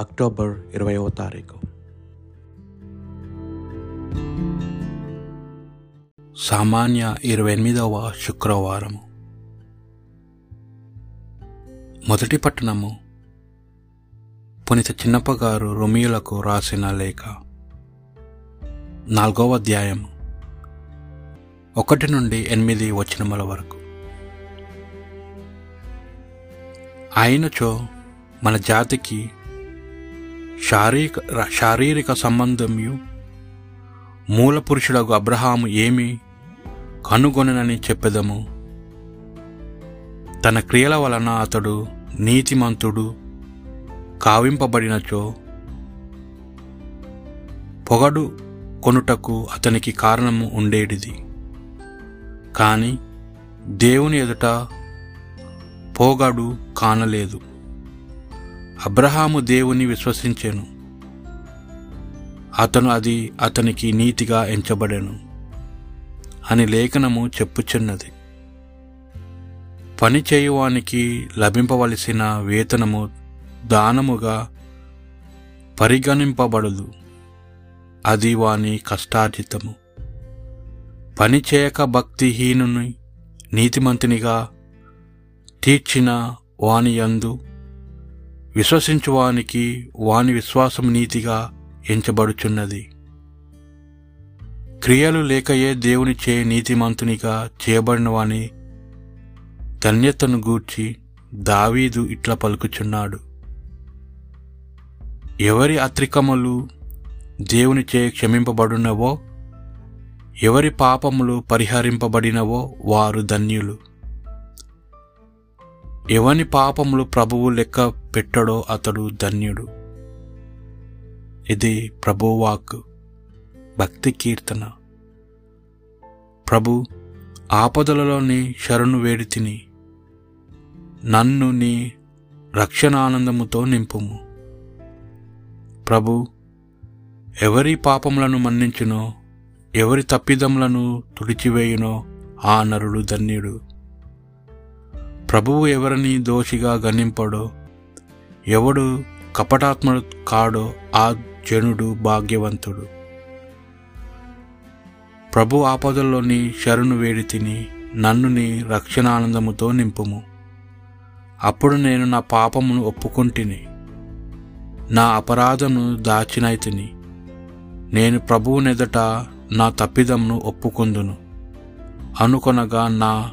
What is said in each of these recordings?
October ఇరవయో తారీఖు. సామాన్య ఇరవై ఎనిమిదవ శుక్రవారము. మొదటి పట్టణము పునిత చిన్నప్ప గారు రొమియులకు రాసిన లేఖ. నాలుగవ అధ్యాయము ఒకటి నుండి ఎనిమిది వచనముల వరకు. ఆయనచో మన జాతికి శారీరక శారీరక సంబంధము మూల పురుషుడకు అబ్రహాము ఏమి కనుగొననని చెప్పెదము? తన క్రియల వలన అతడు నీతిమంతుడు కావింపబడినచో? పొగడు కొనుటకు అతనికి కారణము ఉండేటిది కానీ దేవుని ఎదుట పోగడు కానలేదు. అబ్రహాము దేవుని విశ్వసించాను. అతను అది అతనికి నీతిగా ఎంచబడెను అని లేఖనము చెప్పుచున్నది. పని చేయువానికి లభింపవలసిన వేతనము దానముగా పరిగణింపబడదు. అది వాని కష్టార్జితము. పని చేయక భక్తిహీనుని నీతిమంతునిగా తీర్చిన వాని యందు విశ్వసించువానికి వాని విశ్వాసం నీతిగా ఎంచబడుచున్నది. క్రియలు లేకయే దేవుని చే నీతిమంతునిగా చేయబడినవాని ధన్యతను గూర్చి దావీదు ఇట్లా పలుకుచున్నాడు. ఎవరి అత్రికములు దేవుని చే క్షమింపబడినవో ఎవరి పాపములు పరిహరింపబడినవో వారు ధన్యులు. ఎవని పాపములు ప్రభువు లెక్క పెట్టడో అతడు ధన్యుడు. ఇది ప్రభువాక్ భక్తి కీర్తన. ప్రభు ఆపదలలోని శరణు వేడి తిని నన్ను నీ రక్షణానందముతో నింపుము. ప్రభు ఎవరి పాపములను మన్నించునో ఎవరి తప్పిదములను తుడిచివేయునో ఆ నరుడు ధన్యుడు. ప్రభువు ఎవరిని దోషిగా గణింపడో ఎవడు కపటాత్ముడు కాడో ఆ జనుడు భాగ్యవంతుడు. ప్రభు ఆపదల్లోని శరణు వేడి తిని నన్ను నీ రక్షణానందముతో నింపుము. అప్పుడు నేను నా పాపమును ఒప్పుకుంటుని. నా అపరాధమును దాచినైతిని నేను ప్రభువునెదట నా తప్పిదమును ఒప్పుకుందును. అనుకొనగా నా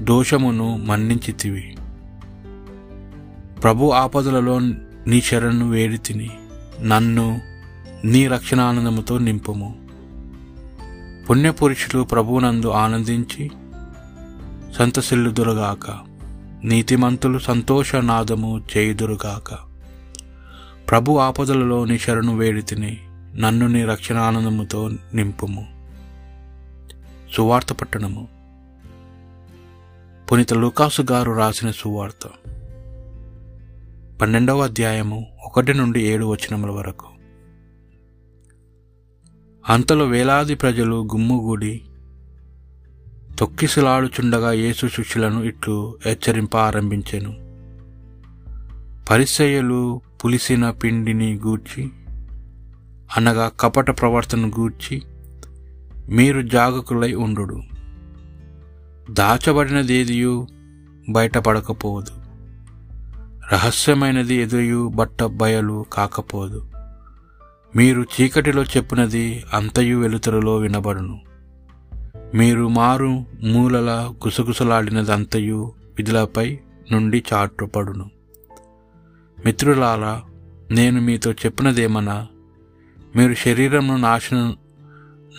దోషమును మన్నించితివి. ప్రభు ఆపదలలో నీ శరణు వేడి తిని నన్ను నీ రక్షణానందముతో నింపుము. పుణ్యపురుషులు ప్రభువునందు ఆనందించి సంతసిల్లుదురుగాక నీతిమంతులు సంతోషనాదము చేయుదురుగాక. ప్రభు ఆపదలలో నీ శరణు వేడి తిని నన్ను నీ రక్షణానందముతో నింపుము. సువార్త పట్టణము. పునీత లుకాసు గారు రాసిన సువార్త. పన్నెండవ అధ్యాయము ఒకటి నుండి ఏడు వచనముల వరకు. అంతలో వేలాది ప్రజలు గుమ్ముగూడి తొక్కిసలాడుచుండగా యేసు శిష్యులను ఇట్లు హెచ్చరింప ఆరంభించెను. పరిసయ్యలు పులిసిన పిండిని గూర్చి అనగా కపట ప్రవర్తన గూర్చి మీరు జాగకులై ఉండు దాచబడినదేదియు బయటపడకపోదు. రహస్యమైనది ఎదుయు బట్ట బయలు కాకపోదు. మీరు చీకటిలో చెప్పినది అంతయు వెలుతురులో వినబడును. మీరు మారు మూలల గుసగుసలాడినదంతయు విధులపై నుండి చాటుపడును. మిత్రులారా నేను మీతో చెప్పినదేమన్నా మీరు శరీరమును నాశన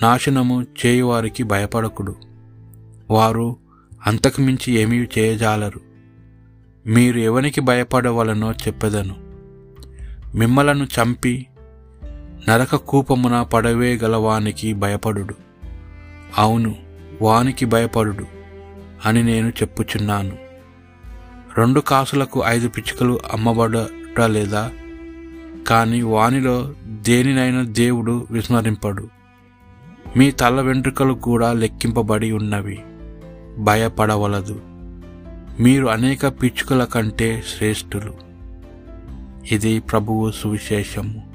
నాశనము చేయువారికి భయపడకుడు. వారు అంతకుమించి ఏమీ చేయజాలరు. మీరు ఎవనికి భయపడవలనో చెప్పదను. మిమ్మలను చంపి నరక కూపమున పడవేగలవానికి భయపడుడు. అవును వానికి భయపడుడు అని నేను చెప్పుచున్నాను. రెండు కాసులకు ఐదు పిచ్చుకలు అమ్మబడటలేదా కానీ వానిలో దేనినైనా దేవుడు విస్మరింపడు. మీ తల వెంట్రుకలు కూడా లెక్కింపబడి ఉన్నవి. భయపడవలదు. మీరు అనేక పిచ్చుకల కంటే శ్రేష్ఠులు. ఇది ప్రభువు సువిశేషము.